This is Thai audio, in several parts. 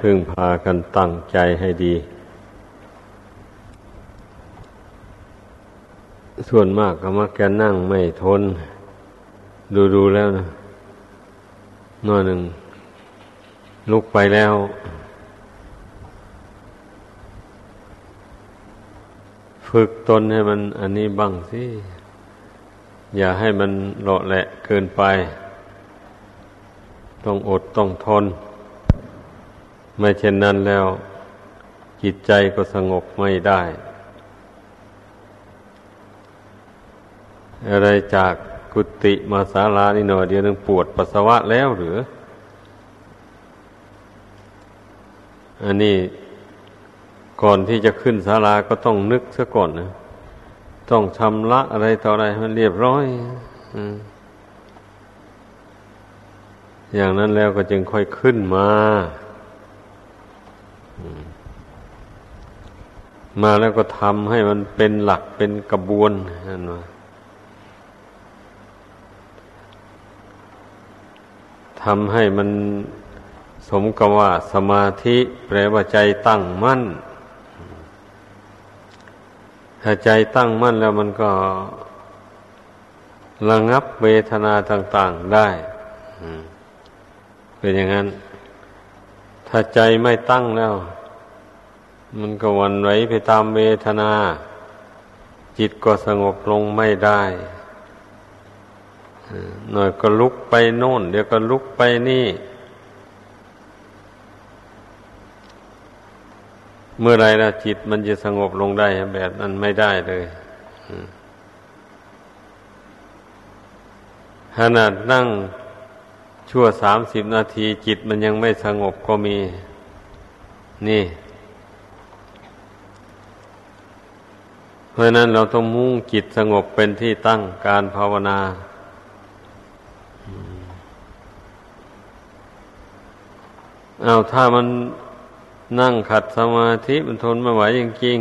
พึ่งพากันตั้งใจให้ดี ส่วนมากก็มักจะนั่งไม่ทน ดูดูแล้วนะน้อยหนึ่ง ลุกไปแล้ว ฝึกตนให้มันอันนี้บ้างสิ อย่าให้มันเลาะแหละเกินไป ต้องอดต้องทน ไม่เช่นนั้นแล้วจิตใจก็สงบไม่ได้ อะไรจากกุฏิมาศาลานี่หน่อยเดียวนึงปวดปัสสาวะแล้วหรือ อันนี้ก่อนที่จะขึ้นศาลาก็ต้องนึกซะก่อนนะต้องชำระอะไรต่ออะไรให้มันเรียบร้อยอย่างนั้นแล้วก็จึงค่อยขึ้นมา มาแล้วก็ทำให้มันเป็นหลักเป็นกระบวนนั่นว่าทำให้มันสมกับว่าสมาธิแปลว่าใจตั้งมั่น ถ้าใจตั้งมั่นแล้วมันก็ระงับเวทนาต่าง ๆได้ เป็นอย่างนั้น ถ้าใจไม่ตั้งแล้ว มันก็วันไหวไปตามเวทนา จิตก็สงบลงไม่ได้หน่อยก็ลุกไปโน่น เดี๋ยวก็ลุกไปนี่ เมื่อไรนะจิตมันจะสงบลงได้แบบนั้นไม่ได้เลยขนาดนั่ง ชั่วสามสิบนาทีจิตมันยังไม่สงบก็มี นี่ เพราะนั้นเราต้องมุ่งจิตสงบเป็นที่ตั้งการภาวนา เอาถ้ามันนั่งขัดสมาธิมันทนไม่ไหวจริง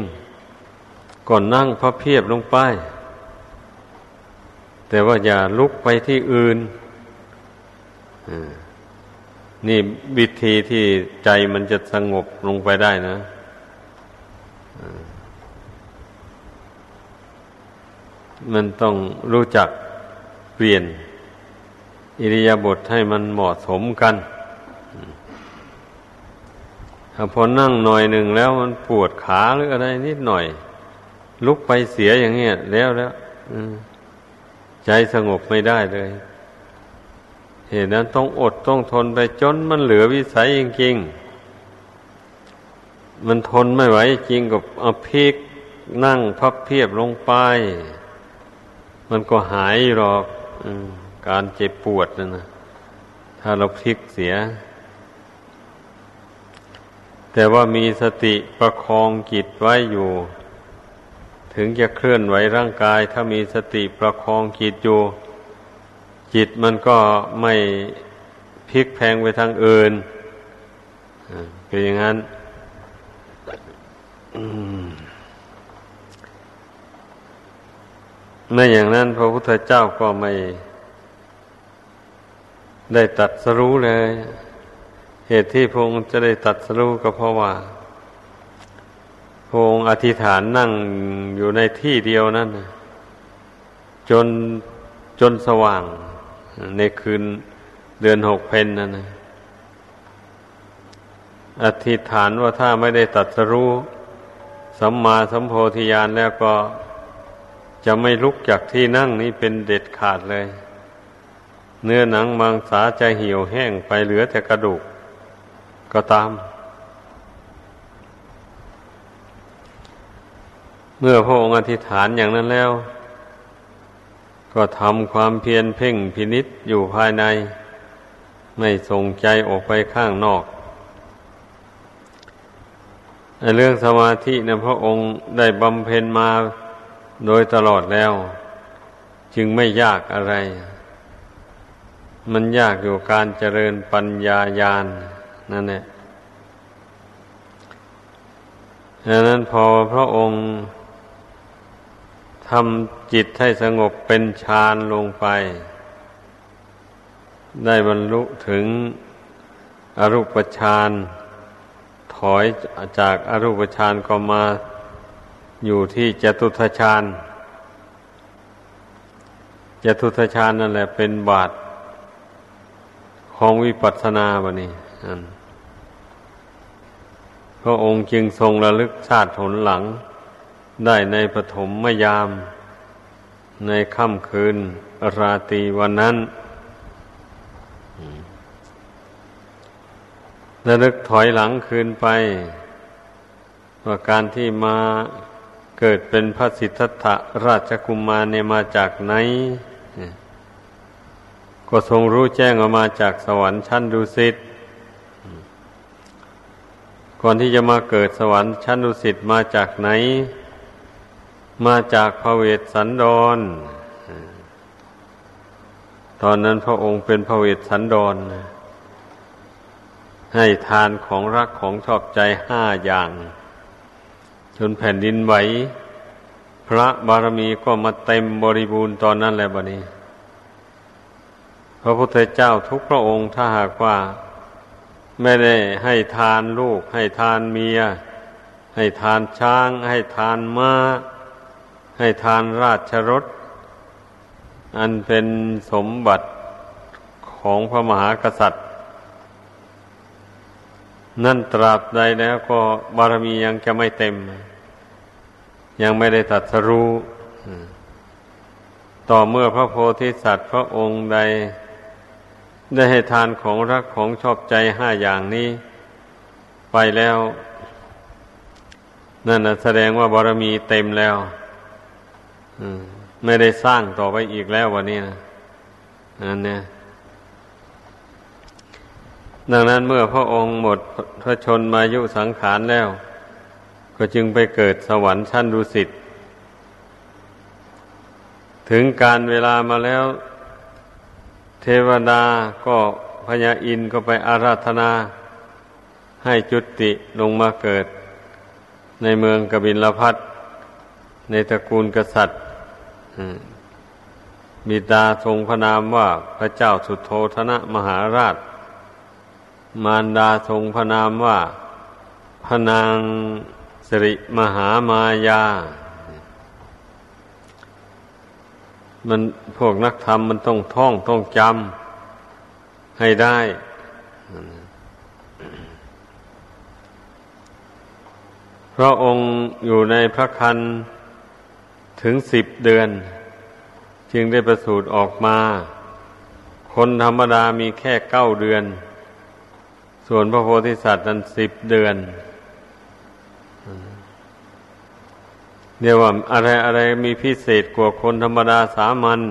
ๆก่อนนั่งพับเพียบลงไป แต่ว่าอย่าลุกไปที่อื่น นี่วิธีที่ใจมันจะสงบลงไปได้นะมันต้องรู้จักเปลี่ยน อิริยาบถให้มันเหมาะสมกัน ถ้าพอนั่งหน่อยหนึ่งแล้วมันปวดขาหรืออะไรนิดหน่อย ลุกไปเสียอย่างเงี้ยแล้วแล้วใจสงบไม่ได้เลย เหตุนั้นต้องอดต้องทนไปจนมันเหลือวิสัยจริงๆ มันทนไม่ไหวจริงกับเอาพิกนั่งพับเพียบลงไป มันก็หายหรอกการเจ็บปวดนั่นนะถ้าเราพลิกเสีย แต่ว่ามีสติประคองจิตไว้อยู่ ถึงจะเคลื่อนไหวร่างกาย ถ้ามีสติประคองจิตอยู่ จิตมันก็ไม่พลิกแพงไปทางอื่นเป็นอย่างนั้นไม่อย่างนั้นพระพุทธเจ้าก็ไม่ได้ตัดสรู้เลย เหตุที่พระองค์จะได้ตัดสรู้ก็เพราะว่าพระองค์อธิษฐานนั่งอยู่ในที่เดียวนั่นจนจนสว่าง ในคืนเดือนหกเพนนั่นนะอธิษฐานว่าถ้าไม่ได้ตัดสรู้สัมมาสัมโพธิญาณแล้วก็จะไม่ลุกจากที่นั่งนี้เป็นเด็ดขาดเลย เนื้อหนังมังสาจะเหี่ยวแห้งไปเหลือแต่กระดูก ก็ตาม เมื่อพระองค์อธิษฐานอย่างนั้นแล้ว ก็ทำความเพียรเพ่งพินิษอยู่ภายใน ไม่ส่งใจออกไปข้างนอกเรื่องสมาธินะพระองค์ได้บำเพ็ญมาโดยตลอดแล้ว จึงไม่ยากอะไร มันยากอยู่การเจริญปัญญาญาณนั่นแหละดังนั้นพอพระองค์ ทำจิตให้สงบเป็นฌานลงไป ได้บรรลุถึงอรูปฌานถอยจากอรูปฌานก็มาอยู่ที่จตุทชานจตุทชานนั่นแหละเป็นบาทของวิปัสสนาบะนี่พระองค์จึงทรงระลึกชาติผลหลัง ได้ในปฐมมยาม ในค่ำคืนราตรีวันนั้นระลึกถอยหลังคืนไป ว่าการที่มาเกิดเป็นพระสิทธัตถะราชกุมารเนี่ยมาจากไหน ก็ทรงรู้แจ้งออกมาจากสวรรค์ชั้นดุสิตก่อนที่จะมาเกิดสวรรค์ชั้นดุสิตมาจากไหน มาจากพระเวสสันดร ตอนนั้นพระองค์เป็นพระเวสสันดร ให้ทานของรักของชอบใจห้าอย่าง จนแผ่นดินไหว พระบารมีก็มาเต็มบริบูรณ์ตอนนั้นแหละบัดนี้ พระพุทธเจ้าทุกพระองค์ถ้าหากว่า ไม่ได้ให้ทานลูก ให้ทานเมีย ให้ทานช้าง ให้ทานมา้า ให้ทานราชรถอันเป็นสมบัติของพระมหากษัตริย์ นั่นตราบใดแล้วก็บารมียังจะไม่เต็ม ยังไม่ได้ตัดสรู้ต่อเมื่อพระโพธิสัตว์พระองค์ใด ได้ให้ทานของรักของชอบใจห้าอย่างนี้ ไปแล้ว นั่นแสดงว่าบารมีเต็มแล้ว ไม่ได้สร้างต่อไปอีกแล้ววันนี้นะนั่นเนี่ยดังนั้นเมื่อพระองค์หมดพระชนมายุสังขารแล้ว ก็จึงไปเกิดสวรรค์ชั้นดุสิตถึงการเวลามาแล้ว เทวดาก็พญาอินก็ไปอาราธนา ให้จุติลงมาเกิด ในเมืองกบินลพัทในตระกูลกษัตริย์ บิดาทรงพระนามว่าพระเจ้าสุโธธนะมหาราช มารดาทรงพระนามว่าพนางสิริมหามายา มันพวกนักธรรมมันต้องท่องต้องจำให้ได้พระองค์อยู่ในพระคัน ถึงสิบเดือน จึงได้ประสูติออกมา คนธรรมดามีแค่เก้าเดือน ส่วนพระโพธิสัตว์นั้นสิบเดือนเรียกว่าอะไรอะไรมีพิเศษกว่าคนธรรมดาสามัญ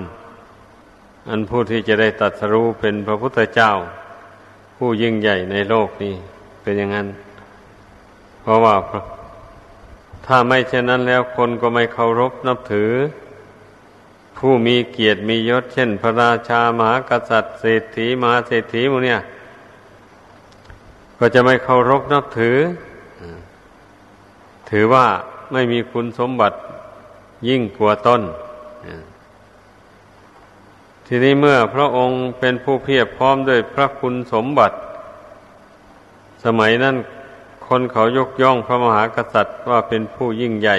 อันผู้ที่จะได้ตัดสรู้เป็นพระพุทธเจ้า ผู้ยิ่งใหญ่ในโลกนี้เป็นอย่างนั้น เพราะว่า ถ้าไม่เช่นนั้นแล้วคนก็ไม่เคารพนับถือ ผู้มีเกียรติมียศ เช่น พระราชามหากษัตริย์เศรษฐีมหาเศรษฐีมูเนี่ย ก็จะไม่เคารพนับถือ ถือว่าไม่มีคุณสมบัติยิ่งกว่าต้น ทีนี้เมื่อพระองค์เป็นผู้เพียบพร้อมด้วยพระคุณสมบัติ สมัยนั้น คนเขายกย่องพระมหากษัตริย์ว่าเป็นผู้ยิ่งใหญ่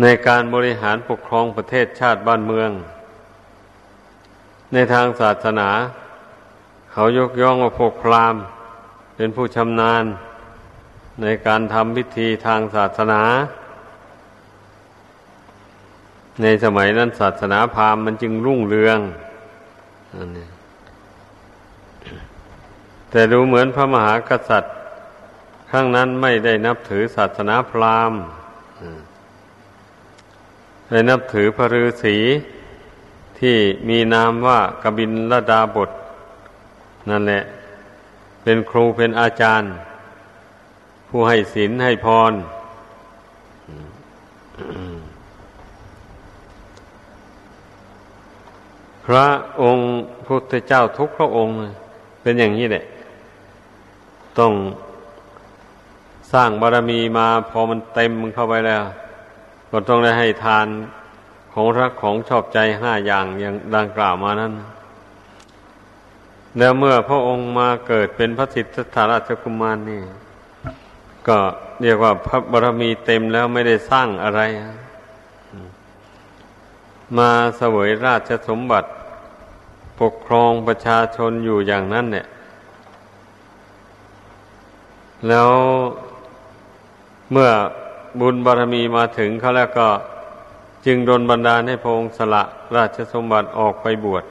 ในการบริหารปกครองประเทศชาติบ้านเมือง ในทางศาสนา เขายกย่องว่าพวกพราหมณ์ เป็นผู้ชำนาญ ในการทำพิธีทางศาสนา ในสมัยนั้นศาสนาพราหมณ์มันจึงรุ่งเรือง แต่ดูเหมือนพระมหากษัตริย์ ข้างนั้นไม่ได้นับถือศาสนาพราหมณ์ได้นับถือพระฤาษีที่มีนามว่ากบินลดาบท นั่นแหละ เป็นครูเป็นอาจารย์ ผู้ให้ศีลให้พรพระองค์พุทธเจ้าทุกพระองค์ เป็นอย่างนี้แหละ ต้องสร้างบารมีมาพอมันเต็มเข้าไปแล้ว ก็ต้องได้ให้ทานของรักของชอบใจห้าอย่างอย่างดังกล่าวมานั้นแล้วเมื่อพระองค์มาเกิดเป็นพระสิทธัตถราชกุมารนี่ ก็เรียกว่าพระบารมีเต็มแล้วไม่ได้สร้างอะไร มาเสวยราชสมบัติ ปกครองประชาชนอยู่อย่างนั้นเนี่ย แล้วเมื่อบุญบารมีมาถึงเขาแล้วก็จึงโดนบันดาลให้พระองค์สละราชสมบัติออกไปบวช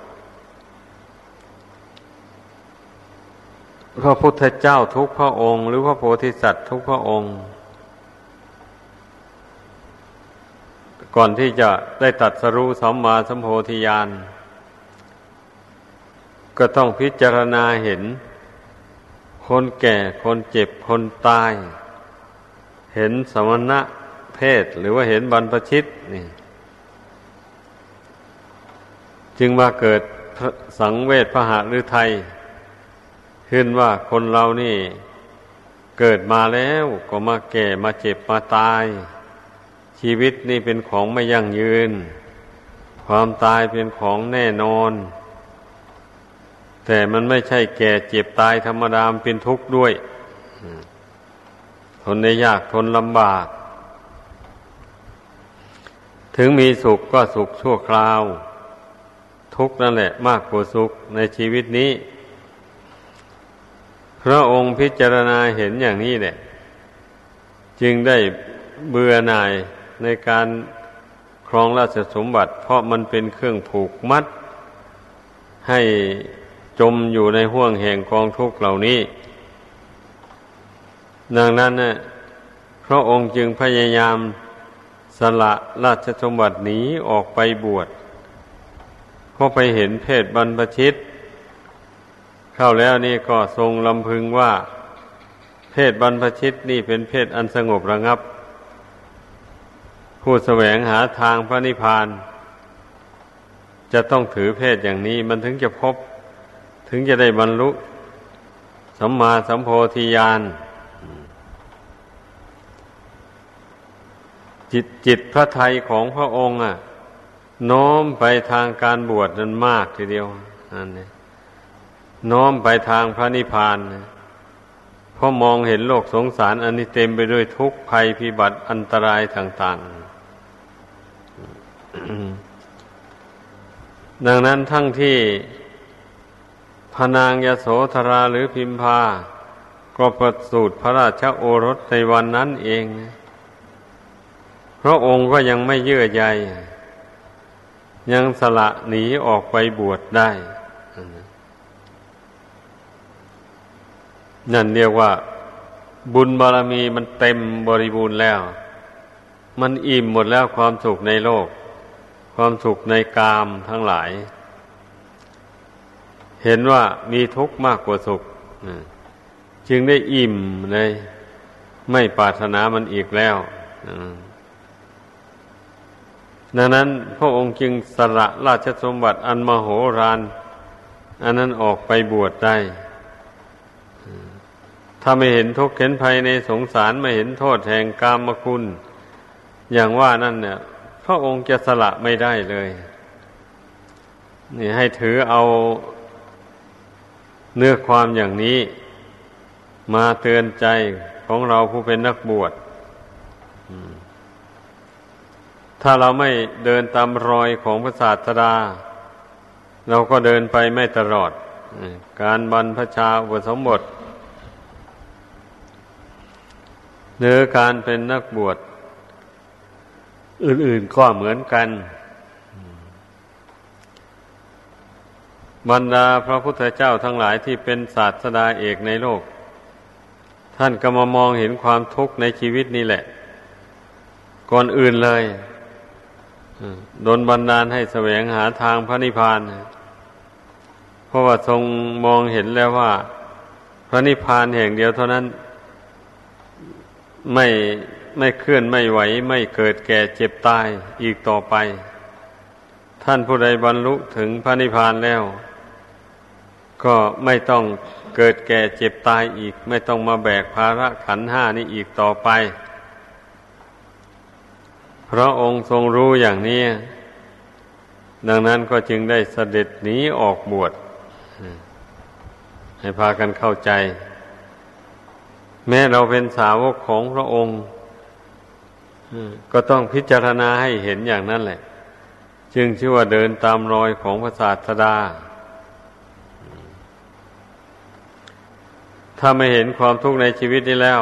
พระพุทธเจ้าทุกพระองค์ หรือพระโพธิสัตว์ทุกพระองค์ ก่อนที่จะได้ตัดสรู้สัมมาสัมโพธิญาณก็ต้องพิจารณาเห็น คนแก่คนเจ็บคนตาย เห็นสมณะเพศหรือว่าเห็นบรรพชิตนี่ จึงมาเกิดสังเวชพระหฤทัยขึ้นว่าคนเรานี่เกิดมาแล้วก็มาแก่มาเจ็บมาตาย ชีวิตนี่เป็นของไม่ยั่งยืน ความตายเป็นของแน่นอน แต่มันไม่ใช่แก่เจ็บตายธรรมดามเป็นทุกข์ด้วยทนได้ยากทนลำบาก ถึงมีสุขก็สุขชั่วคราว ทุกข์นั่นแหละมากกว่าสุขในชีวิตนี้ พระองค์พิจารณาเห็นอย่างนี้แหละจึงได้เบื่อหน่ายในการครองราชสมบัติ เพราะมันเป็นเครื่องผูกมัด ให้ จมอยู่ในห่วงแห่งกองทุกข์เหล่านี้ ดังนั้นนะพระองค์จึงพยายามสละราชสมบัติหนีออกไปบวชเพราะไปเห็นเพศบรรพชิต เข้าแล้วนี่ก็ทรงลำพึงว่า เพศบรรพชิตนี่เป็นเพศอันสงบระงับ ผู้แสวงหาทางพระนิพพานจะต้องถือเพศอย่างนี้มันถึงจะพบ ถึงจะได้บรรลุสัมมาสัมโพธิญาณจิตจิตพระไทยของพระองค์อะ โน้มไปทางการบวชนั้นมากทีเดียวนั่นเองน้อมไปทางพระนิพพานเพราะมองเห็นโลกสงสาร อันนี้เต็มไปด้วยทุกข์ภัยพิบัติอันตรายต่าง ๆ ดังนั้นทั้งที่ พนางยโสธราหรือพิมพา ก็ประสูติพระราชโอรสในวันนั้นเอง พระองค์ก็ยังไม่เยื่อใย ยังสละหนีออกไปบวชได้ นั่นเรียกว่า บุญบารมีมันเต็มบริบูรณ์แล้ว มันอิ่มหมดแล้วความสุขในโลก ความสุขในกามทั้งหลาย เห็นว่ามีทุกข์มากกว่าสุขจึงได้อิ่มเลยไม่ปรารถนามันอีกแล้วดังนั้นพระองค์จึงสละราชสมบัติอันมโหฬารอันนั้นออกไปบวชได้ ถ้าไม่เห็นทุกข์เห็นภัยในสงสารไม่เห็นโทษแห่งกามคุณ อย่างว่านั่นเนี่ย พระองค์จะสละไม่ได้เลย นี่ให้ถือเอา เนื้อความอย่างนี้ มาเตือนใจของเราผู้เป็นนักบวชถ้าเราไม่เดินตามรอยของพระศาสดา เราก็เดินไปไม่ตลอด การบรรพชาอุปสมบทหรือการเป็นนักบวช อื่นๆก็เหมือนกัน บรรดาพระพุทธเจ้าทั้งหลายที่เป็นศาสดาเอกในโลก ท่านก็มามองเห็นความทุกข์ในชีวิตนี่แหละ ก่อนอื่นเลยโดนบันดาลให้แสวงหาทางพระนิพพาน เพราะว่าทรงมองเห็นแล้วว่า พระนิพพานแห่งเดียวเท่านั้น ไม่ไม่เคลื่อนไม่ไหว ไม่เกิดแก่เจ็บตายอีกต่อไป ท่านผู้ใดบรรลุถึงพระนิพพานแล้ว ก็ไม่ต้องเกิดแก่เจ็บตายอีก ไม่ต้องมาแบกภาระขันห้านี้อีกต่อไปเพราะองค์ทรงรู้อย่างนี้ ดังนั้นก็จึงได้เสด็จหนีออกบวชให้พากันเข้าใจ แม้เราเป็นสาวกของพระองค์ก็ต้องพิจารณาให้เห็นอย่างนั้นแหละ จึงชื่อว่าเดินตามรอยของพระศาสดา ถ้าไม่เห็นความทุกข์ในชีวิตนี้แล้ว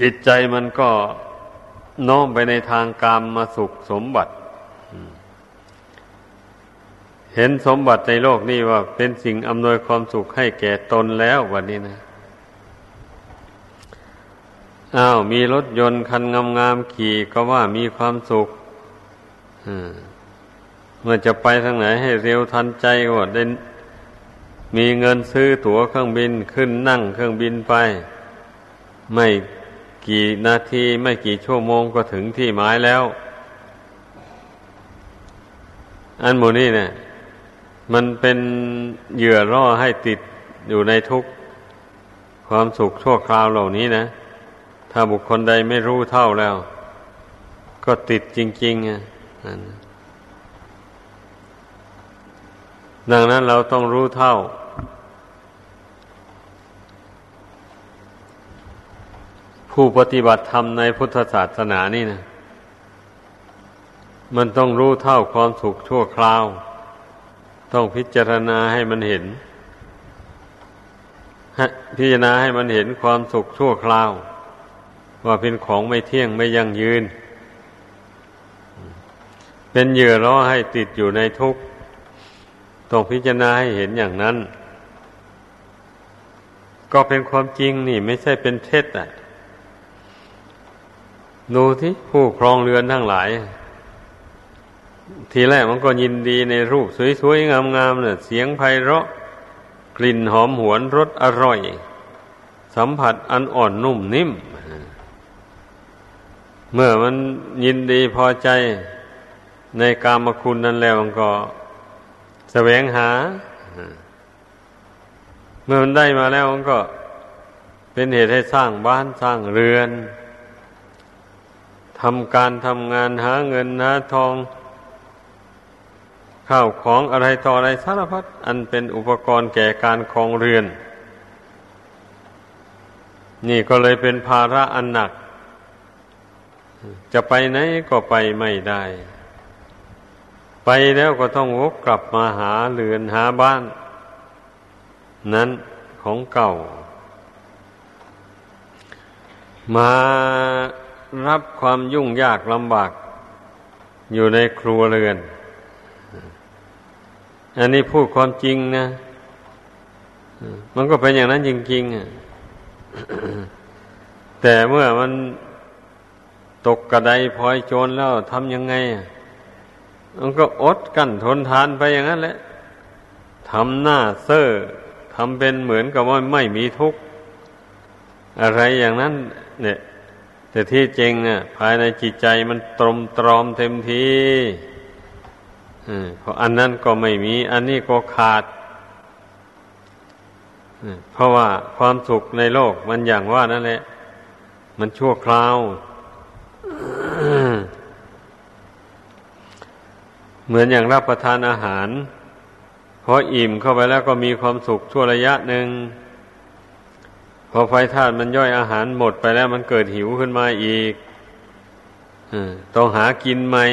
จิตใจมันก็น้อมไปในทางกรรมมาสุขสมบัติ เห็นสมบัติในโลกนี้ว่าเป็นสิ่งอำนวยความสุขให้แก่ตนแล้ววันนี้นะอ้าวมีรถยนต์คันงามๆขี่ก็ว่ามีความสุขเมื่อจะไปทางไหนให้เร็วทันใจก็ได้ มีเงินซื้อตั๋วเครื่องบินขึ้นนั่งเครื่องบินไป ไม่กี่นาทีไม่กี่ชั่วโมงก็ถึงที่หมายแล้ว อันโมนี่เนี่ย มันเป็นเหยื่อล่อให้ติดอยู่ในทุกความสุขชั่วคราวเหล่านี้นะ ถ้าบุคคลใดไม่รู้เท่าแล้ว ก็ติดจริงๆอะ ดังนั้นเราต้องรู้เท่า ผู้ปฏิบัติธรรมในพุทธศาสนานี่นะมันต้องรู้เท่าความสุขชั่วคราว ต้องพิจารณาให้มันเห็นพิจารณาให้มันเห็นความสุขชั่วคราว ว่าเป็นของไม่เที่ยงไม่ยั่งยืน เป็นเหยื่อร้อให้ติดอยู่ในทุกข์ ต้องพิจารณาให้เห็นอย่างนั้น ก็เป็นความจริงนี่ไม่ใช่เป็นเท็จอะดูที่ผู้ครองเรือนทั้งหลาย ทีแรกมันก็ยินดีในรูปสวยๆ งามๆเนี่ยเสียงไพเราะ กลิ่นหอมหวนรสอร่อย สัมผัสอันอ่อนนุ่มนิ่ม เมื่อมันยินดีพอใจในกามคุณนั้นแล้วมันก็ แสวงหา เมื่อมันได้มาแล้วมันก็เป็นเหตุให้สร้างบ้านสร้างเรือนทำการทำงานหาเงินหาทอง ข้าวของอะไรต่ออะไรสารพัดอันเป็นอุปกรณ์แก่การครองเรือน นี่ก็เลยเป็นภาระอันหนัก จะไปไหนก็ไปไม่ได้ ไปแล้วก็ต้องวกกลับมาหาเรือนหาบ้าน นั้นของเก่า มารับความยุ่งยากลำบาก อยู่ในครัวเรือน อันนี้พูดความจริงนะ มันก็เป็นอย่างนั้นจริงๆแต่เมื่อมันตกกระไดพลอยโจรแล้วทำยังไง มันก็อดกั้นทนทานไปอย่างนั้นแหละทำหน้าเซ่อทำเป็นเหมือนกับว่าไม่มีทุกข์อะไรอย่างนั้น เนี่ย แต่ที่จริงเนี่ยภายในจิตใจมันตรมตรอมเต็มทีเพราะอันนั้นก็ไม่มี อันนี้ก็ขาดเพราะว่าความสุขในโลกมันอย่างว่านั่นแหละ มันชั่วคราว เหมือนอย่างรับประทานอาหารพออิ่มเข้าไปแล้วก็มีความสุขชั่วระยะหนึ่งพอไฟธาตุมันย่อยอาหารหมดไปแล้วมันเกิดหิวขึ้นมาอีกต้องหากินใหม่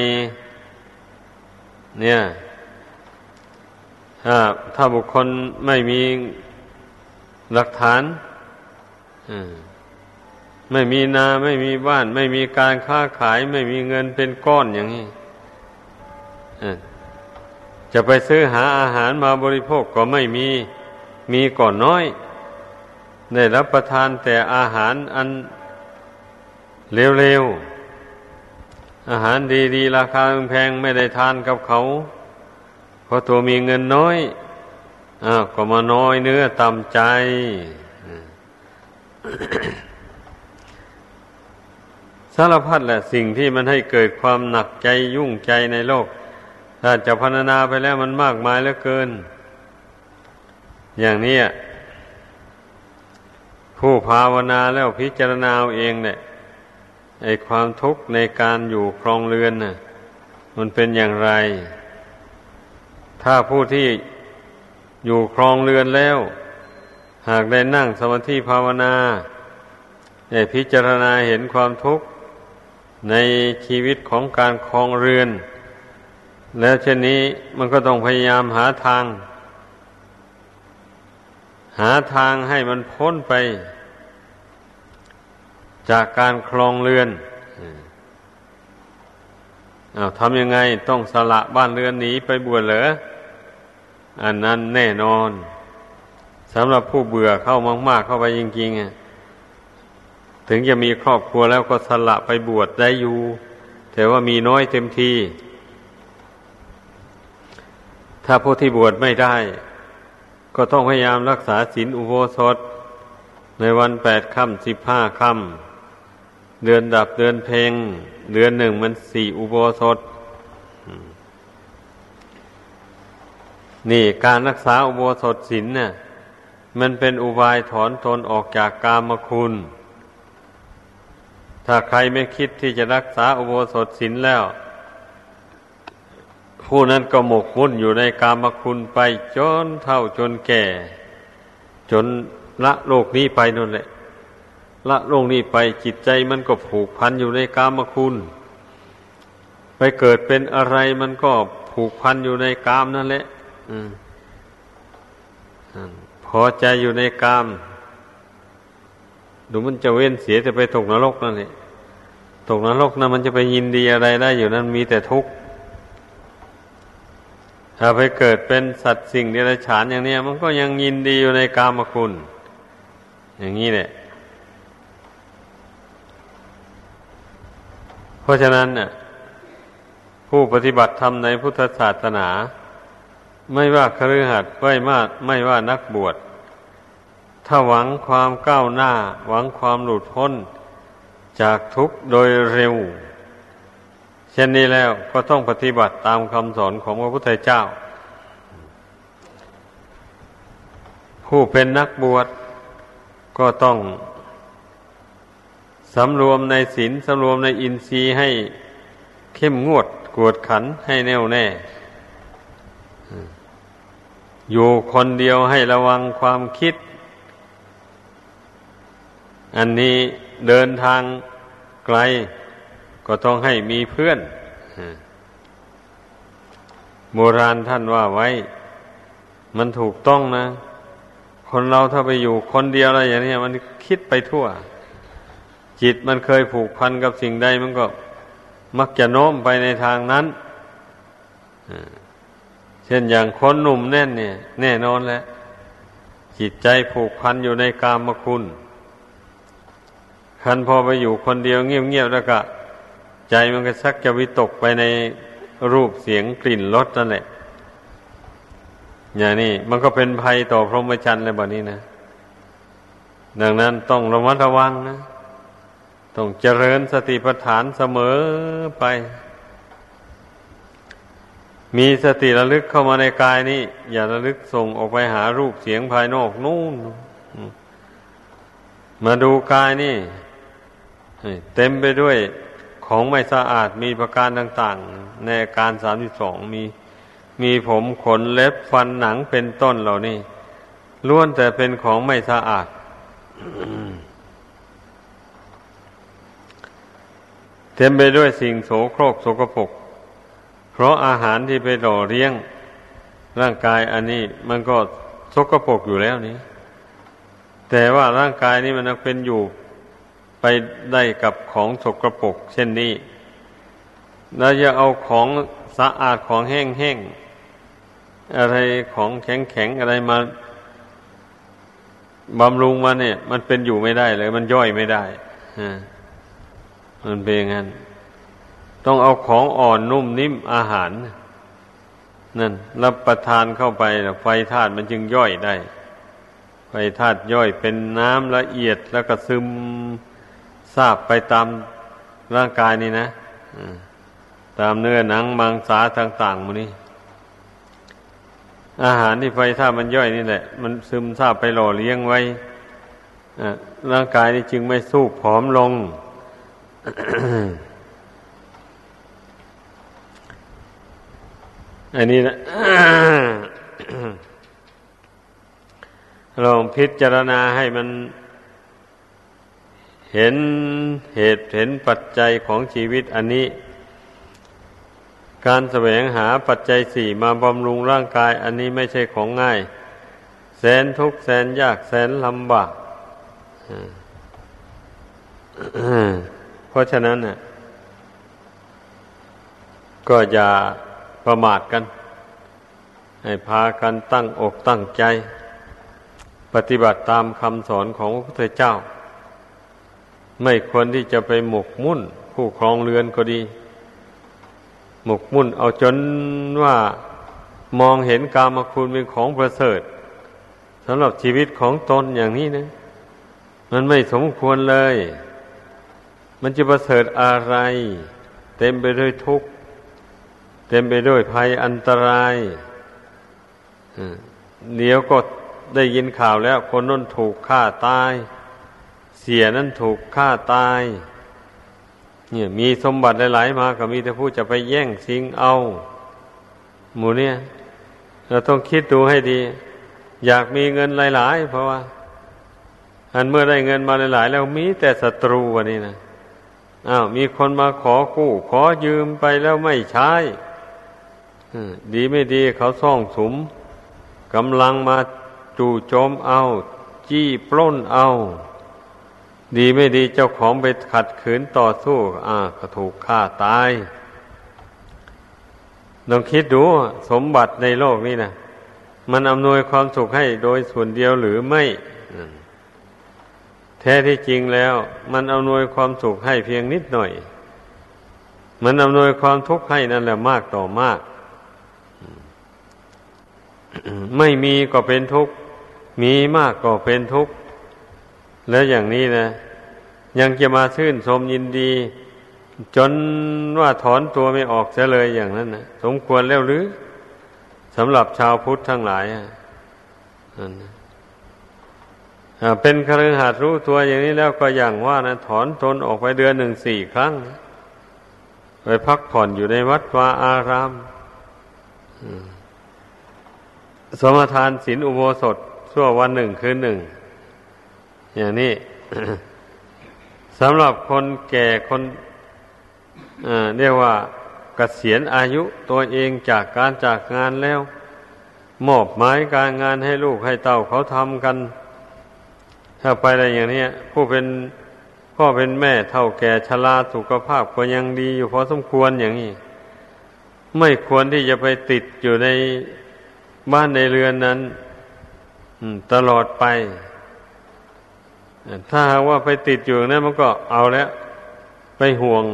เนี่ย ถ้าถ้าบุคคลไม่มีหลักฐานไม่มีนาไม่มีบ้าน ไม่มีการค้าขาย ไม่มีเงินเป็นก้อนอย่างนี้ จะไปซื้อหาอาหารมาบริโภคก็ไม่มีมีก่อนน้อย ได้รับประทานแต่อาหารอันเร็วๆ อาหารดีๆ ราคาแพงไม่ได้ทานกับเขา เพราะตัวมีเงินน้อยอ้าวก็มาน้อยเนื้อต่ำใจสารพัดแหละสิ่งที่มันให้เกิดความหนักใจยุ่งใจในโลก ถ้าจะพรรณนาไปแล้วมันมากมายเหลือเกิน อย่างนี้ผู้ภาวนาแล้วพิจารณาเองเนี่ยไอความทุกข์ในการอยู่ครองเรือนน่ะ มันเป็นอย่างไร ถ้าผู้ที่อยู่ครองเรือนแล้ว หากได้นั่งสมาธิภาวนาได้พิจารณาเห็นความทุกข์ในชีวิตของการครองเรือน แล้วเช่นนี้มันก็ต้องพยายามหาทาง หาทางให้มันพ้นไป จากการครองเรือนอาทำยังไงต้องสละบ้านเรือนหนีไปบวชเหรอ อันนั้นแน่นอนสำหรับผู้เบื่อเข้ามาก ๆ เข้าไปจริงๆถึงจะมีครอบครัวแล้วก็สละไปบวชได้อยู่ แต่ว่ามีน้อยเต็มที ถ้าผู้ที่บวชไม่ได้ ก็ต้องพยายามรักษาศีลอุโบสถ ในวันแปดค่ำสิบห้าค่ำเดือนดับเดือนเพลงเดือนหนึ่งมันสี่อุโบสถ นี่การรักษาอุโบสถศีลเนี่ย มันเป็นอุบายถอนตนออกจากกามคุณ ถ้าใครไม่คิดที่จะรักษาอุโบสถศีลแล้ว ผู้นั้นก็หมกมุ่นอยู่ในกามคุณไปจนเท่าจนแก่ จนละโลกนี้ไปนั่นแหละ ละโลกนี้ไปจิตใจมันก็ผูกพันอยู่ในกามคุณ ไปเกิดเป็นอะไรมันก็ผูกพันอยู่ในกามนั่นแหละพอใจอยู่ในกาม ดูมันจะเว้นเสียจะไปตกนรกนั่นแหละตกนรกนะมันจะไปยินดีอะไรได้อยู่นั้นมีแต่ทุกข์ ถ้าไปเกิดเป็นสัตว์สิ่งเดรัจฉานอย่างนี้มันก็ยังยินดีอยู่ในกามคุณ อย่างนี้แหละเพราะฉะนั้นน่ะผู้ปฏิบัติธรรมในพุทธศาสนา ไม่ว่าครือขัดไม่ว่าไม่ว่านักบวช ถ้าหวังความก้าวหน้า หวังความหลุดพ้นจากทุกข์โดยเร็ว เช่นนี้แล้วก็ต้องปฏิบัติตามคำสอนของพระพุทธเจ้า ผู้เป็นนักบวชก็ต้องสำรวมในศีลสำรวมในอินทรีย์ให้เข้มงวดกวดขันให้แน่วแน่ อยู่คนเดียวให้ระวังความคิด อันนี้เดินทางไกล ก็ต้องให้มีเพื่อนโบราณท่านว่าไว้ มันถูกต้องนะ คนเราถ้าไปอยู่คนเดียวอะไรอย่างนี้มันคิดไปทั่ว จิตมันเคยผูกพันกับสิ่งใดมันก็มักจะโน้มไปในทางนั้นเช่นอย่างคนหนุ่มแน่นเนี่ย แน่นอนแล้วจิตใจผูกพันอยู่ในกามคุณคันพอไปอยู่คนเดียวเงียบๆแล้วก็ ใจมันก็ชักจะวิตกไปในรูปเสียงกลิ่นรสนั่นแหละ อย่างนี้มันก็เป็นภัยต่อพรหมจรรย์เลยแบบนี้นะ ดังนั้นต้องระมัดระวังนะ ต้องเจริญสติปัฏฐานเสมอไป มีสติระลึกเข้ามาในกายนี่อย่าระลึกส่งออกไปหารูปเสียงภายนอกนู่น มาดูกายนี่ เต็มไปด้วย ของไม่สะอาดมีประการต่างๆ ในการสามสิบสองมี มีผมขนเล็บฟันหนังเป็นต้นเหล่านี้ล้วนแต่เป็นของไม่สะอาดเต็มไปด้วยสิ่งโสโครกโสกปรกเพราะอาหารที่ไปหล่อเลี้ยง ร่างกายอันนี้มันก็สกปรกอยู่แล้วนี้ แต่ว่าร่างกายนี้มันเป็นอยู่ ไปได้กับของสกรปรกเช่นนี้เราจะเอาของสะอาดของแห้งๆ อะไรของแข็งๆ อะไรมาบำรุงมาเนี่ย มันเป็นอยู่ไม่ได้เลย มันย่อยไม่ได้มันเป็นงั้น ต้องเอาของอ่อนนุ่มนิ่มอาหาร นั่น รับประทานเข้าไปไฟธาตุมันจึงย่อยได้ ไฟธาตุย่อยเป็นน้ำละเอียดแล้วก็ซึม ซาบไปตามร่างกายนี่นะตามเนื้อหนังมังสาต่างๆมันนี่อาหารที่ไฟธาตุมันย่อยนี่แหละ มันซึมซาบไปหล่อเลี้ยงไว้ร่างกายนี่จึงไม่สู้ผอมลง อันนี้นะลองพิจารณาให้มัน เห็นเหตุเห็นปัจจัยของชีวิตอันนี้ การแสวงหาปัจจัยสี่มาบำรุงร่างกายอันนี้ไม่ใช่ของง่าย แสนทุกข์แสนยากแสนลำบากเพราะฉะนั้นน่ะก็อย่าประมาทกัน ให้พากันตั้งอกตั้งใจ ปฏิบัติตามคำสอนของพระพุทธเจ้า ไม่ควรที่จะไปหมกมุ่นผู้ครองเรือนก็ดี หมกมุ่นเอาจนว่ามองเห็นกามคุณเป็นของประเสริฐสำหรับชีวิตของตนอย่างนี้นะ มันไม่สมควรเลย มันจะประเสริฐอะไร เต็มไปด้วยทุกข์ เต็มไปด้วยภัยอันตรายเดี๋ยวก็ได้ยินข่าวแล้ว คนนั้นถูกฆ่าตาย เสียนั้นถูกฆ่าตาย เนี่ย มีสมบัติหลายๆมาก็มีแต่ผู้จะไปแย่งสิงเอา หมูเนี่ย เราต้องคิดดูให้ดี อยากมีเงินหลาย ๆ เพราะว่า อันเมื่อได้เงินมาหลาย ๆ แล้วมีแต่ศัตรูวันนี้นะอ้าวมีคนมาขอกู้ ขอยืมไปแล้วไม่ใช้ดีไม่ดีเขาซ่องสุมกำลังมาจู่โจมเอา จี้ปล้นเอา ดีไม่ดีเจ้าของไปขัดขืนต่อสู้ อ่าก็ถูกฆ่าตายลองคิดดูสมบัติในโลกนี้นะมันอำนวยความสุขให้โดยส่วนเดียวหรือไม่ แท้ที่จริงแล้ว มันอำนวยความสุขให้เพียงนิดหน่อย มันอำนวยความทุกข์ให้นั่นแหละมากต่อมาก ไม่มีก็เป็นทุกข์ มีมากก็เป็นทุกข์ แล้วอย่างนี้นะ ยังจะมาชื่นชมยินดี จนว่าถอนตัวไม่ออกเสียเลยอย่างนั้นนะสมควรแล้วหรือสำหรับชาวพุทธทั้งหลายเป็นคฤหัสถ์รู้ตัวอย่างนี้แล้วก็อย่างว่านะถอนตนออกไปเดือนหนึ่งสี่ครั้ง ไปพักผ่อนอยู่ในวัดวาอารามสมทานศีลอุโบสถชั่ววันหนึ่งคืนหนึ่ง อย่างนี้สำหรับคนแก่คนเรียกว่ากเกษียณอายุตัวเองจากการจากงานแล้ว มอบหมายการงานให้ลูกให้เต้าเขาทำกัน ถ้าไปอะไรอย่างนี้ผู้เป็นพ่อเป็นแม่เท่าแก่ชราสุขภาพก็ยังดีอยู่พอสมควรอย่างนี้ ไม่ควรที่จะไปติดอยู่ในบ้านในเรือนนั้นตลอดไป ถ้าหากว่าไปติดอยู่นั้นมันก็เอาแล้ว ไปห่วง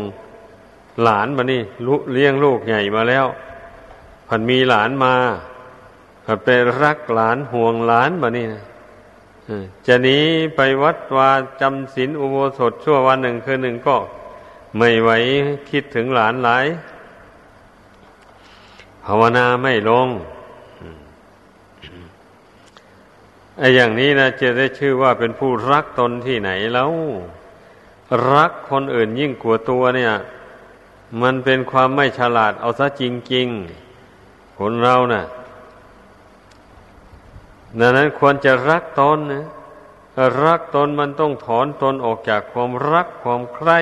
หลานมานี่เลี้ยงลูกใหญ่มาแล้วผันมีหลานมาผันไปรักหลานห่วงหลานมานี่นะจะหนีไปวัดวาจำศีลอุโบสถชั่ววันหนึ่งคืนหนึ่งก็ ไม่ไหวคิดถึงหลานหลายภาวนาไม่ลง ไอ้อย่างนี้นะจะได้ชื่อว่าเป็นผู้รักตนที่ไหนแล้ว รักคนอื่นยิ่งกว่าตัวเนี่ย มันเป็นความไม่ฉลาดเอาซะจริงๆคนเรานะ่ะดังนั้นควรจะรักตนนะรักตนมันต้องถอนตนออกจากความรักความใคร่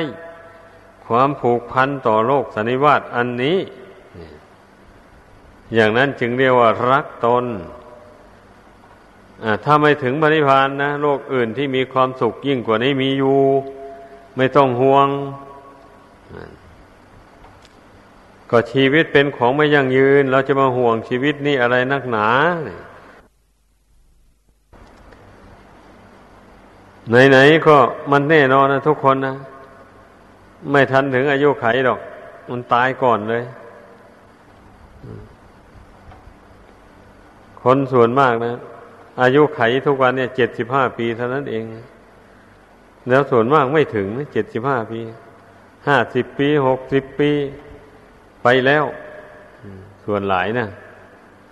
ความผูกพันต่อโลกสันนิวาตอันนี้ อย่างนั้นจึงเรียกว่ารักตน ถ้าไม่ถึงปณิพานนะโลกอื่นที่มีความสุขยิ่งกว่านี้มีอยู่ ไม่ต้องห่วง ก็ชีวิตเป็นของไม่ยั่งยืน เราจะมาห่วงชีวิตนี่อะไรนักหนา ไหนๆก็มันแน่นอนนะทุกคนนะ ไม่ทันถึงอายุไขหรอก มันตายก่อนเลยคนส่วนมากนะ อายุไขทุกวันเนี่ยเจ็ดสิบห้าปีเท่านั้นเอง แล้วส่วนมากไม่ถึงเจ็ดสิบห้าปีห้าสิบปีหกสิบปี ไปแล้ว ส่วนหลายนะ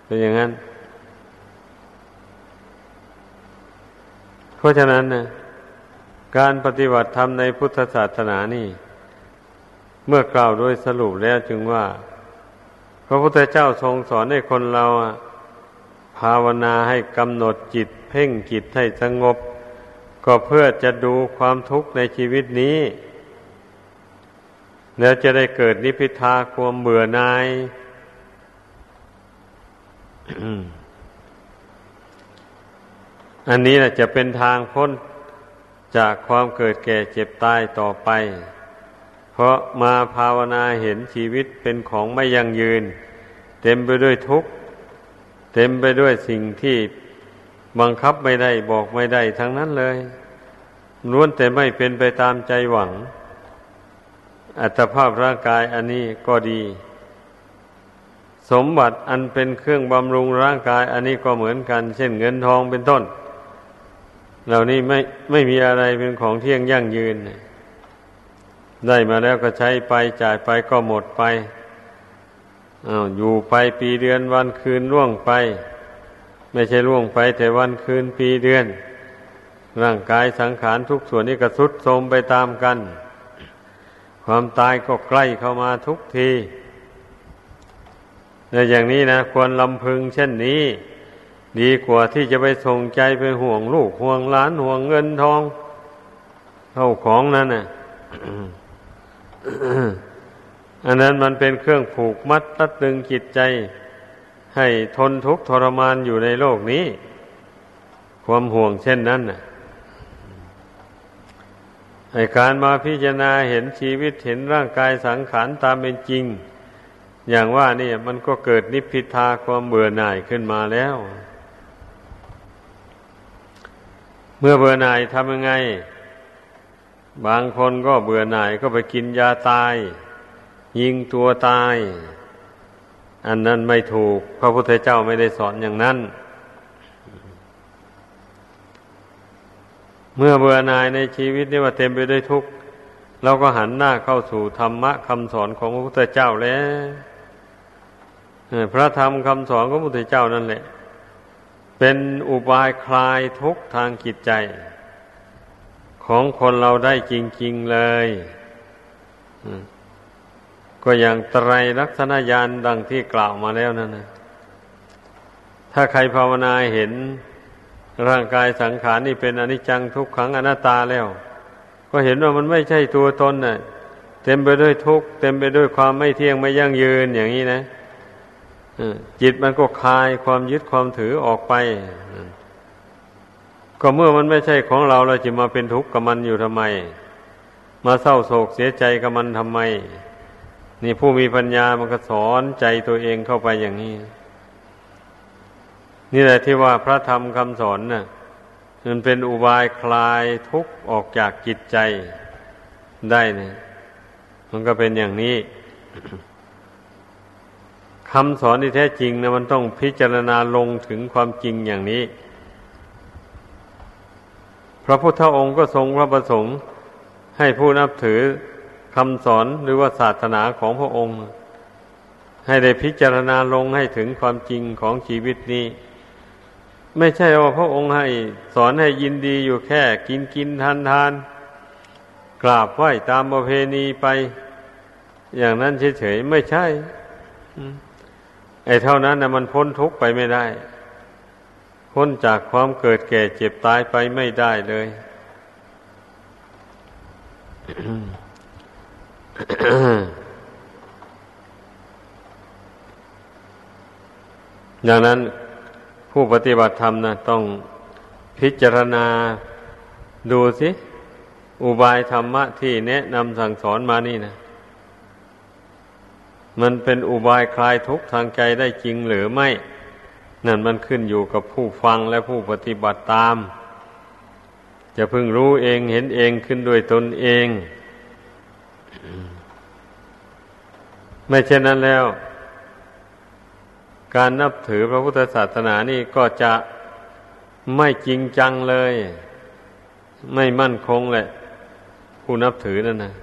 เป็นอย่างนั้น เพราะฉะนั้นนะการปฏิบัติธรรมในพุทธศาสนานี่ เมื่อกล่าวโดยสรุปแล้วจึงว่า พระพุทธเจ้าทรงสอนให้คนเราอะ ภาวนาให้กำหนดจิต เพ่งจิตให้สงบ ก็เพื่อจะดูความทุกข์ในชีวิตนี้ แล้วจะได้เกิดนิพพิทาความเบื่อหน่ายอันนี้แหละจะเป็นทางพ้นจากความเกิดแก่เจ็บตายต่อไป เพราะมาภาวนาเห็นชีวิตเป็นของไม่ยั่งยืน เต็มไปด้วยทุกข์ เต็มไปด้วยสิ่งที่บังคับไม่ได้บอกไม่ได้ทั้งนั้นเลยล้วนแต่ไม่เป็นไปตามใจหวัง อัตภาพร่างกายอันนี้ก็ดี สมบัติอันเป็นเครื่องบำรุงร่างกาย อันนี้ก็เหมือนกัน เช่นเงินทองเป็นต้น เหล่านี้ไม่ไม่มีอะไรเป็นของเที่ยงยั่งยืน ได้มาแล้วก็ใช้ไปจ่ายไปก็หมดไป อาอยู่ไปปีเดือนวันคืนล่วงไป ไม่ใช่ล่วงไป แต่วันคืนปีเดือน ร่างกายสังขารทุกส่วนนี้ก็สุดโทมไปตามกัน ความตายก็ใกล้เข้ามาทุกทีในอย่างนี้นะควรลำพึงเช่นนี้ ดีกว่าที่จะไปส่งใจไปห่วงลูกห่วงหลานห่วงเงินทองเท่าของนั้นน่ะ อันนั้นมันเป็นเครื่องผูกมัดตัดตึงจิตใจ ให้ทนทุกข์ทรมานอยู่ในโลกนี้ ความห่วงเช่นนั้นน่ะให้การมาพิจารณาเห็นชีวิตเห็นร่างกายสังขารตามเป็นจริง อย่างว่านี่มันก็เกิดนิพพิทาความเบื่อหน่ายขึ้นมาแล้ว เมื่อเบื่อหน่ายทำยังไง บางคนก็เบื่อหน่ายก็ไปกินยาตาย ยิงตัวตาย อันนั้นไม่ถูก พระพุทธเจ้าไม่ได้สอนอย่างนั้น เมื่อเบื่อหน่ายในชีวิตนี่ว่าเต็มไปด้วยทุกข์เราก็หันหน้าเข้าสู่ธรรมะคำสอนของพระพุทธเจ้าแล้วพระธรรมคำสอนของพระพุทธเจ้านั่นแหละ เป็นอุบายคลายทุกข์ทางจิตใจ ของคนเราได้จริง ๆ เลย ก็อย่างไตรลักษณญาณดังที่กล่าวมาแล้วนั่นนะถ้าใครภาวนาเห็นร่างกายสังขารนี่เป็นอนิจจังทุกขังอนัตตาแล้ว ก็เห็นว่ามันไม่ใช่ตัวตนน่ะ เต็มไปด้วยทุกข์เต็มไปด้วยความไม่เที่ยงไม่ยั่งยืนอย่างนี้นะจิตมันก็คลายความยึดความถือออกไปก็เมื่อมันไม่ใช่ของเราเราจะมาเป็นทุกข์กับมันอยู่ทำไม มาเศร้าโศกเสียใจกับมันทำไม นี่ผู้มีปัญญามันก็สอนใจตัวเองเข้าไปอย่างนี้ นี่แหละที่ว่าพระธรรมคำสอนนะ่ะมันเป็นอุบายคลายทุกข์ออกจากจิตใจได้เนี่ยมันก็เป็นอย่างนี้คำสอนที่แท้จริงนะมันต้องพิจารณาลงถึงความจริงอย่างนี้ พระพุทธองค์ก็ทรงพระประสงค์ให้ผู้นับถือ คำสอนหรือว่าศาสนาของพระองค์ ให้ได้พิจารณาลงให้ถึงความจริงของชีวิตนี้ ไม่ใช่ว่าพระองค์ให้สอนให้ยินดีอยู่แค่กินกินทานทานกราบไหว้ตามประเพณีไป อย่างนั้นเฉยๆไม่ใช่ไอ้เท่านั้นนะมันพ้นทุกข์ไปไม่ได้ พ้นจากความเกิดแก่เจ็บตายไปไม่ได้เลย ดังนั้นผู้ปฏิบัติธรรมนะต้องพิจารณาดูสิ อุบายธรรมะที่แนะนำสั่งสอนมานี่นะ มันเป็นอุบายคลายทุกข์ทางใจได้จริงหรือไม่ นั่นมันขึ้นอยู่กับผู้ฟังและผู้ปฏิบัติตาม จะพึงรู้เองเห็นเองขึ้นด้วยตนเอง ไม่เช่นนั้นแล้ว การนับถือพระพุทธศาสนานี่ก็จะไม่จริงจังเลย ไม่มั่นคงแหละ ผู้นับถือนั่นนะ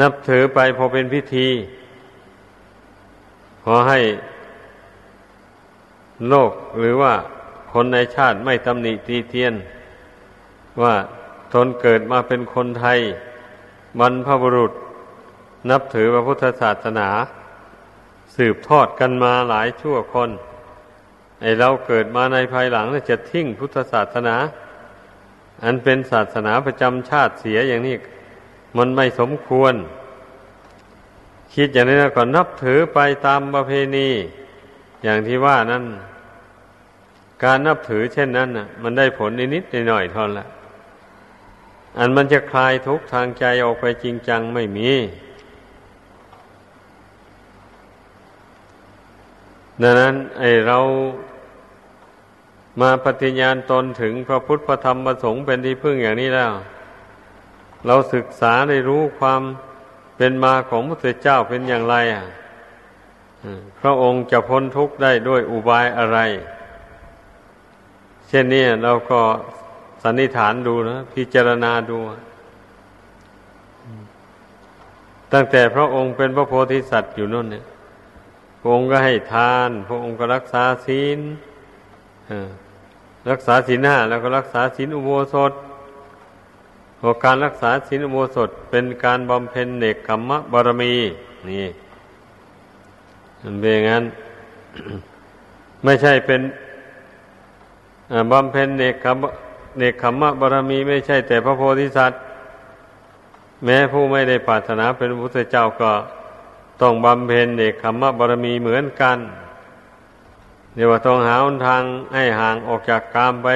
นับถือไปพอเป็นพิธี ขอให้โลกหรือว่าคนในชาติไม่ตำหนิตีเทียน ว่า ตนเกิดมาเป็นคนไทย บรรพบุรุษ นับถือพระพุทธศาสนา สืบทอดกันมาหลายชั่วคน ไอเราเกิดมาในภายหลังจะทิ้งพุทธศาสนา อันเป็นศาสนาประจำชาติเสียอย่างนี้ มันไม่สมควร คิดอย่างนี้ก็นับถือไปตามประเพณี อย่างที่ว่านั้น การนับถือเช่นนั้นน่ะมันได้ผลนิดๆหน่อยๆเท่านั้นละ อันมันจะคลายทุกทางใจออกไปจริงจังไม่มี ดังนั้นไอเรามาปฏิญาณตนถึงพระพุทธพระธรรมพระสงฆ์เป็นที่พึ่งอย่างนี้แล้ว เราศึกษาได้รู้ความเป็นมาของพระเจ้าเป็นอย่างไรอะพระองค์จะพ้นทุกข์ได้ด้วยอุบายอะไร เช่นนี้เราก็ สันนิษฐานดูนะพิจารณาดู ตั้งแต่พระองค์เป็นพระโพธิสัตว์อยู่นั่นเนี่ยพระองค์ก็ให้ทาน พระองค์ก็รักษาศีลรักษาศีลห้าแล้วก็รักษาศีลอุโบสถพอการรักษาศีลอุโบสถเป็นการบำเพ็ญเนกขมมะบารมี นี่มันเป็นอย่างนั้น ไม่ใช่เป็นบำเพ็ญเนกขม เนกขมมะบารมีไม่ใช่แต่พระโพธิสัตว์ แม้ผู้ไม่ได้ปรารถนาเป็นพระพุทธเจ้าก็ต้องบำเพ็ญเนกขมมะบารมีเหมือนกันเดี๋ยวว่าต้องหาทางให้ห่างออกจากกามไป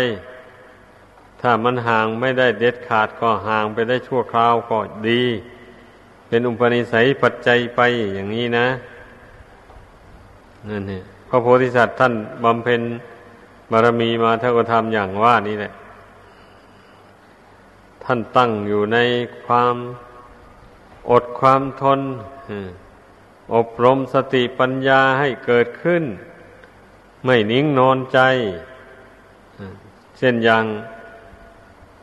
ถ้ามันห่างไม่ได้เด็ดขาดก็ห่างไปได้ชั่วคราวก็ดี เป็นอุปนิสัยปัจจัยไปอย่างนี้นะนั่นเนี่ยพระโพธิสัตว์ท่านบำเพ็ญบารมีมาเท่านก็ทำอย่างว่านี่แหละ ท่านตั้งอยู่ในความอดความทน อบรมสติปัญญาให้เกิดขึ้น ไม่นิ่งนอนใจ เช่นอย่าง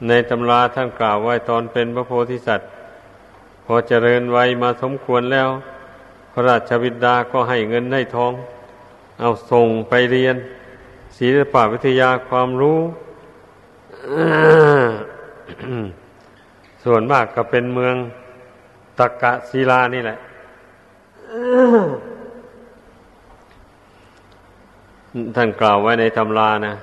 ในตำราท่านกล่าวไว้ตอนเป็นพระโพธิสัตว์ พอเจริญวัยมาสมควรแล้ว พระราชบิดาก็ให้เงินให้ทอง เอาส่งไปเรียน ศิลปวิทยาความรู้ ส่วนมากก็เป็นเมืองตะกะศิลานี่แหละ ท่านกล่าวไว้ในตำรานะ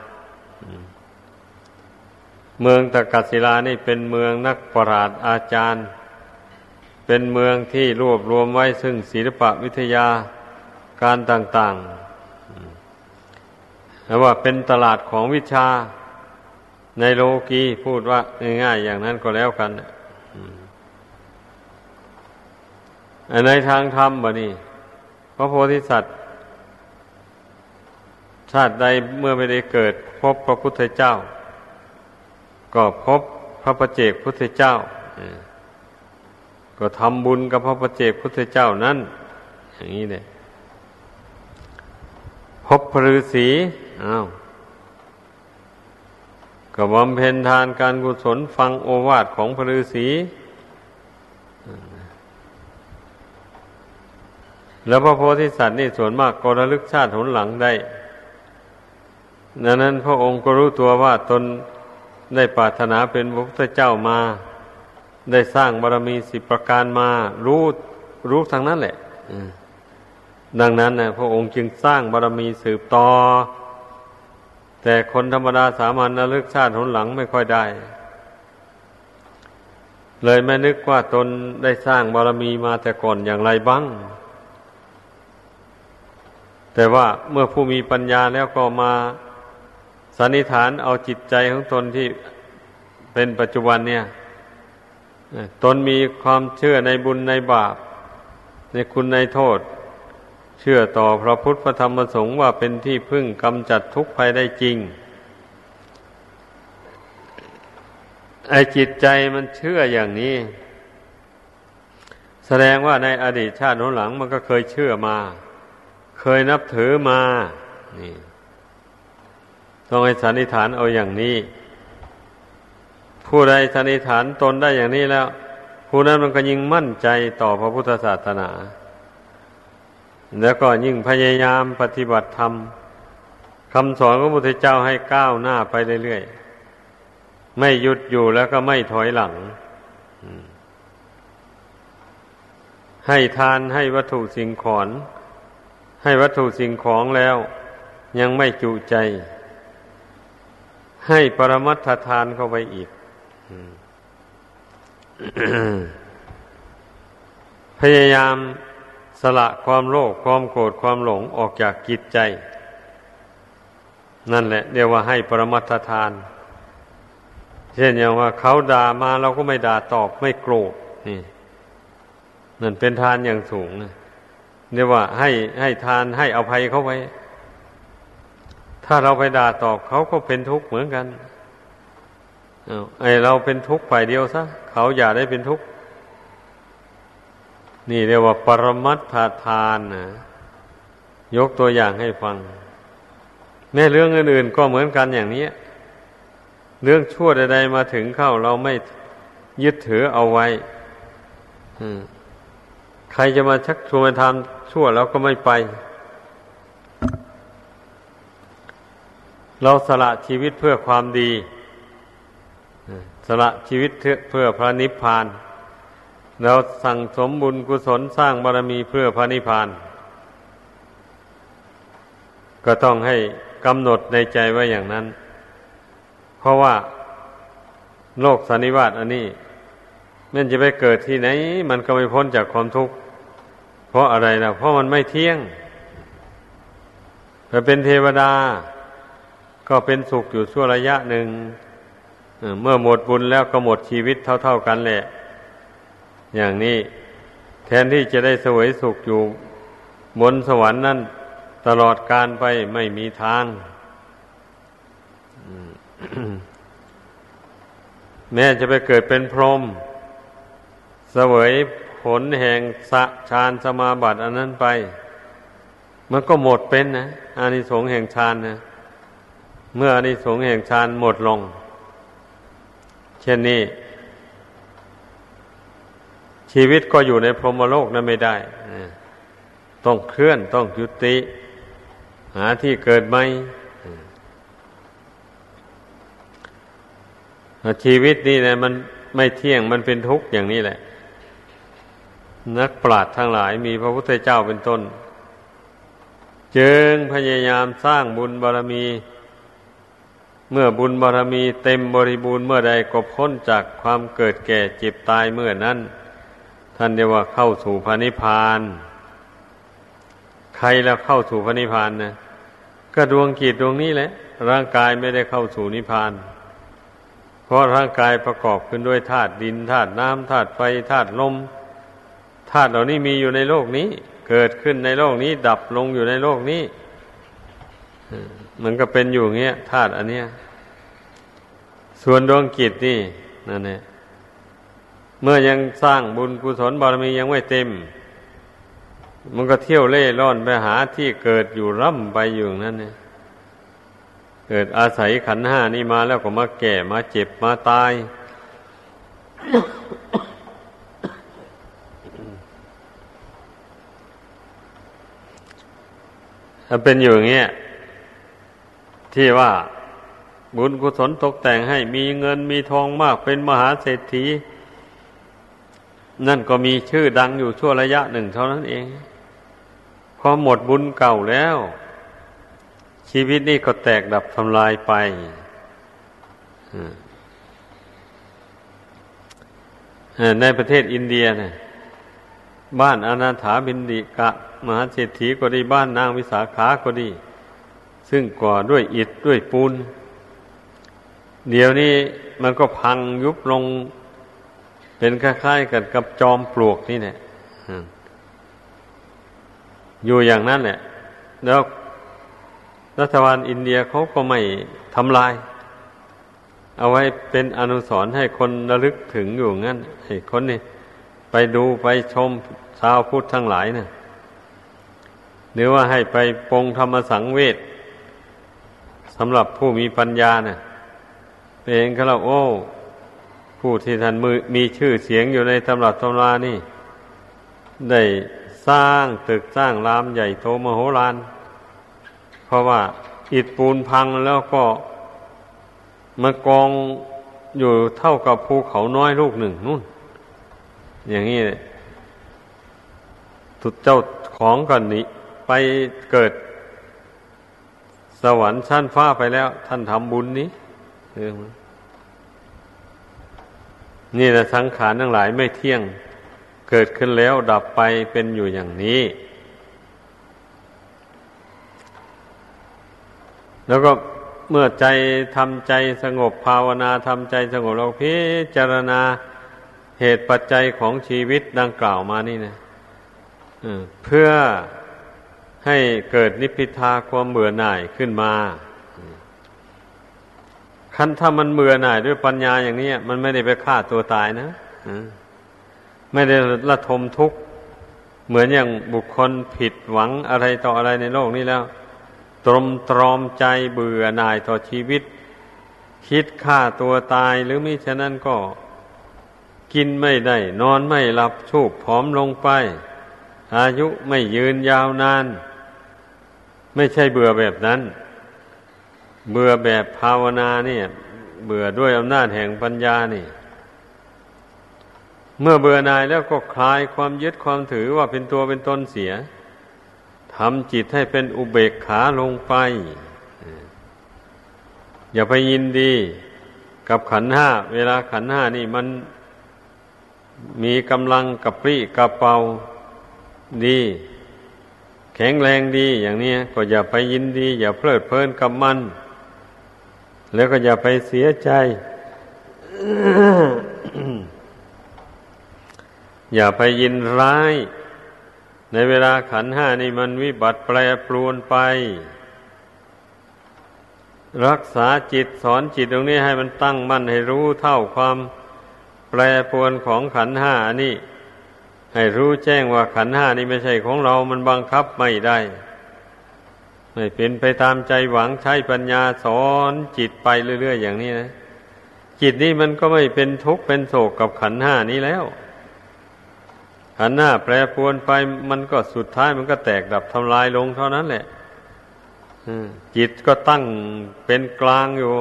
เมืองตะกัศิลานี่เป็นเมืองนักปราชญ์อาจารย์ เป็นเมืองที่รวบรวมไว้ซึ่งศิลปะวิทยาการต่าง ๆแล้วว่าเป็นตลาดของวิชา ในโลกีพูดว่าง่ายๆอย่างนั้นก็แล้วกันในทางธรรมบ่นี่พระโพธิสัตว์ชาติใดเมื่อไม่ได้เกิด พบพระพุทธเจ้า ก็พบพระประเจกพุทธเจ้าก็ทำบุญกับพระประเจกพุทธเจ้านั้น อย่างนี้เลยพบพระฤาษีอ้าว ก็บำเพ็ญทานการกุศลฟังโอวาทของพระฤาษีแล้วพระโพธิสัตว์นี่ส่วนมากก็ระลึกชาติหนหลังได้ดังนั้นพระองค์ก็รู้ตัวว่าตนได้ปรารถนาเป็นพระพุทธเจ้ามา ได้สร้างบารมีสิบประการมา รู้รู้ทางนั้นแหละดังนั้นนะพระองค์จึงสร้างบารมีสืบต่อ แต่คนธรรมดาสามัญระลึกชาติหนหลังไม่ค่อยได้ เลยไม่นึกว่าตนได้สร้างบารมีมาแต่ก่อนอย่างไรบ้าง แต่ว่าเมื่อผู้มีปัญญาแล้วก็มาสันนิษฐานเอาจิตใจของตนที่เป็นปัจจุบันเนี่ย ตนมีความเชื่อในบุญในบาป ในคุณในโทษ เชื่อต่อพระพุทธพระธรรมพระสงฆ์ว่าเป็นที่พึ่งกำจัดทุกข์ภัยได้จริงไอจิตใจมันเชื่ออย่างนี้ แสดงว่าในอดีตชาติโน้นหลังมันก็เคยเชื่อมา เคยนับถือมา นี่ต้องให้สันนิษฐานเอาอย่างนี้ ผู้ใดสันนิษฐานตนได้อย่างนี้แล้ว ผู้นั้นมันก็ยิ่งมั่นใจต่อพระพุทธศาสนา แล้วก็ยิ่งพยายามปฏิบัติธรรมคำสอนของพระพุทธเจ้าให้ก้าวหน้าไปเรื่อยๆ ไม่หยุดอยู่แล้วก็ไม่ถอยหลัง ให้ทานให้วัตถุสิ่งของให้วัตถุสิ่งของแล้วยังไม่จุใจ ให้ปรมัตถทานเข้าไปอีก พยายาม สละความโลภความโกรธความหลงออกจากกิจใจ นั่นแหละเรียกว่าให้ปรมัตทาน เช่นอย่างว่าเขาด่ามาเราก็ไม่ด่าตอบไม่โกรธนี่นั่นเป็นทานอย่างสูงนะเรียกว่าให้ให้ทานให้อภัยเขาไว้ ถ้าเราไปด่าตอบเขาก็เป็นทุกข์เหมือนกันไอเราเป็นทุกข์ฝ่ายเดียวซะเขาอย่าได้เป็นทุกข์ นี่เรียกว่าปรมัตถทานนะยกตัวอย่างให้ฟัง แม้เรื่องอื่นๆก็เหมือนกันอย่างนี้ เรื่องชั่วใดๆมาถึงเข้าเราไม่ยึดถือเอาไว้ใครจะมาชักชวนทำชั่วเราก็ไม่ไป เราสละชีวิตเพื่อความดี สละชีวิตเพื่อพระนิพพานเราสั่งสมบุญกุศลสร้างบารมีเพื่อพระนิพพาน ก็ต้องให้กำหนดในใจไว้อย่างนั้น เพราะว่าโลกสันนิวาตอันนี้ มันจะไปเกิดที่ไหน มันก็ไม่พ้นจากความทุกข์ เพราะอะไรนะเพราะมันไม่เที่ยงถ้าเป็นเทวดา ก็เป็นสุขอยู่ชั่วระยะหนึ่ง เมื่อหมดบุญแล้วก็หมดชีวิตเท่า ๆกันแหละ อย่างนี้แทนที่จะได้สวยสุขอยู่บนสวรรค์นั่นตลอดการไปไม่มีทาง แม้จะไปเกิดเป็นพรหมเสวยผลแห่งสะฌานสมาบัติอันนั้นไป มันก็หมดเป็นนะอานิสงส์แห่งฌานนะเมื่ออานิสงส์แห่งฌานหมดลง เช่นนี้ ชีวิตก็อยู่ในพรหมโลกนั้นไม่ได้ต้องเคลื่อนต้องยุติ หาที่เกิดใหม่ชีวิตนี่นะมันไม่เที่ยงมันเป็นทุกข์อย่างนี้แหละ นักปราชญ์ทั้งหลายมีพระพุทธเจ้าเป็นต้น จึงพยายามสร้างบุญบารรมี เมื่อบุญบารรมีเต็มบริบูรณ์เมื่อใดก็พ้นจากความเกิดแก่เจ็บตายเมื่อนั้น ท่านเรียกว่าเข้าสู่พระนิพพาน ใครแล้วเข้าสู่พระนิพพานนะก็ดวงกิจดวงนี้แหละ ร่างกายไม่ได้เข้าสู่นิพพาน เพราะร่างกายประกอบขึ้นด้วยธาตุดินธาตุน้ำธาตุไฟธาตุลมธาตุเหล่านี้มีอยู่ในโลกนี้ เกิดขึ้นในโลกนี้ ดับลงอยู่ในโลกนี้มันก็เป็นอยู่เงี้ยธาตุอันเนี้ย ส่วนดวงกิจนี่นั่นแหละ เมื่อยังสร้างบุญกุศลบารมียังไม่เต็ม มันก็เที่ยวเล่ร่อนไปหาที่เกิดอยู่ร่ำไปอยู่นั่นเนี่ยเกิดอาศัยขันห้านี่มาแล้วก็มาแก่มาเจ็บมาตาย ถ้าเป็นอยู่อย่างเงี้ยที่ว่าบุญกุศลตกแต่งให้มีเงินมีทองมากเป็นมหาเศรษฐี นั่นก็มีชื่อดังอยู่ชั่วระยะหนึ่งเท่านั้นเอง พอหมดบุญเก่าแล้ว ชีวิตนี้ก็แตกดับทำลายไปในประเทศอินเดียนะบ้านอนาถาบินดิกะ มหาเศรษฐีก็ดีบ้านนางวิสาขาก็ดี ซึ่งก่อด้วยอิฐด้วยปูน เดี๋ยวนี้มันก็พังยุบลง เป็นคล้ายๆกันกับจอมปลวกนี่เนี่ยอยู่อย่างนั้นแหละแล้วรัฐบาลอินเดียเขาก็ไม่ทำลาย เอาไว้เป็นอนุสรณ์ให้คนระลึกถึงอยู่งั้นให้คนนี่ไปดูไปชมชาวพุทธทั้งหลายเนะหรือว่าให้ไปปงธรรมสังเวชสำหรับผู้มีปัญญาเนะ่ยเป็นก็เราโอ้ ผู้ที่ท่านมือมีชื่อเสียงอยู่ในตำรับตำรานี่ ได้สร้างตึกสร้างรามใหญ่โตมโหฬารเพราะว่าอิฐปูนพังแล้วก็มากองอยู่เท่ากับภูเขาน้อยลูกหนึ่งนู่น อย่างนี้ทุดเจ้าของกันนี้ ไปเกิด สวรรค์ชั้นฟ้าไปแล้ว ท่านทำบุญนี้เอง นี่แหละสังขารทั้งหลายไม่เที่ยงเกิดขึ้นแล้วดับไปเป็นอยู่อย่างนี้ แล้วก็เมื่อใจทำใจสงบภาวนาทำใจสงบเราพิจารณาเหตุปัจจัยของชีวิตดังกล่าวมานี่นะเพื่อให้เกิดนิพพิทาความเบื่อหน่ายขึ้นมา คันถ้ามันเบื่อหน่ายด้วยปัญญาอย่างนี้มันไม่ได้ไปฆ่าตัวตายนะไม่ได้ละทมทุกข์เหมือนอย่างบุคคลผิดหวังอะไรต่ออะไรในโลกนี้แล้ว ตรมตรอมใจเบื่อหน่ายต่อชีวิต คิดฆ่าตัวตายหรือมิฉะนั้นก็ กินไม่ได้ นอนไม่หลับชูบผอมลงไป อายุไม่ยืนยาวนาน ไม่ใช่เบื่อแบบนั้น เบื่อแบบภาวนาเนี่ย เบื่อด้วยอำนาจแห่งปัญญานี่ เมื่อเบื่อนายแล้วก็คลายความยึดความถือว่าเป็นตัวเป็นตนเสียทำจิตให้เป็นอุเบกขาลงไป อย่าไปยินดีกับขันห้า เวลาขันห้านี่มันมีกำลังกับปรี้กระเป๋าดี แข็งแรงดีอย่างนี้ก็อย่าไปยินดี อย่าเพลิดเพลินกับมัน แล้วก็อย่าไปเสียใจ อย่าไปยินร้าย ในเวลาขันห้านี่มันวิบัติแปรปรวนไป รักษาจิตสอนจิตตรงนี้ให้มันตั้งมั่นให้รู้เท่าความแปรปรวนของขันห้านี่ ให้รู้แจ้งว่าขันห้านี่ไม่ใช่ของเรา มันบังคับไม่ได้ ไม่เป็นไปตามใจหวังใช้ปัญญาสอนจิตไปเรื่อยๆอย่างนี้นะจิตนี่มันก็ไม่เป็นทุกข์เป็นโศกกับขันห้านี้แล้ว ขันห้าแปรปวนไปมันก็สุดท้ายมันก็แตกดับทำลายลงเท่านั้นแหละจิตก็ตั้งเป็นกลางอยู่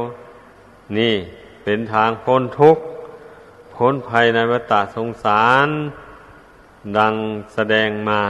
นี่เป็นทางพ้นทุกข์พ้นภัยในวัฏสงสาร ดังแสดงมา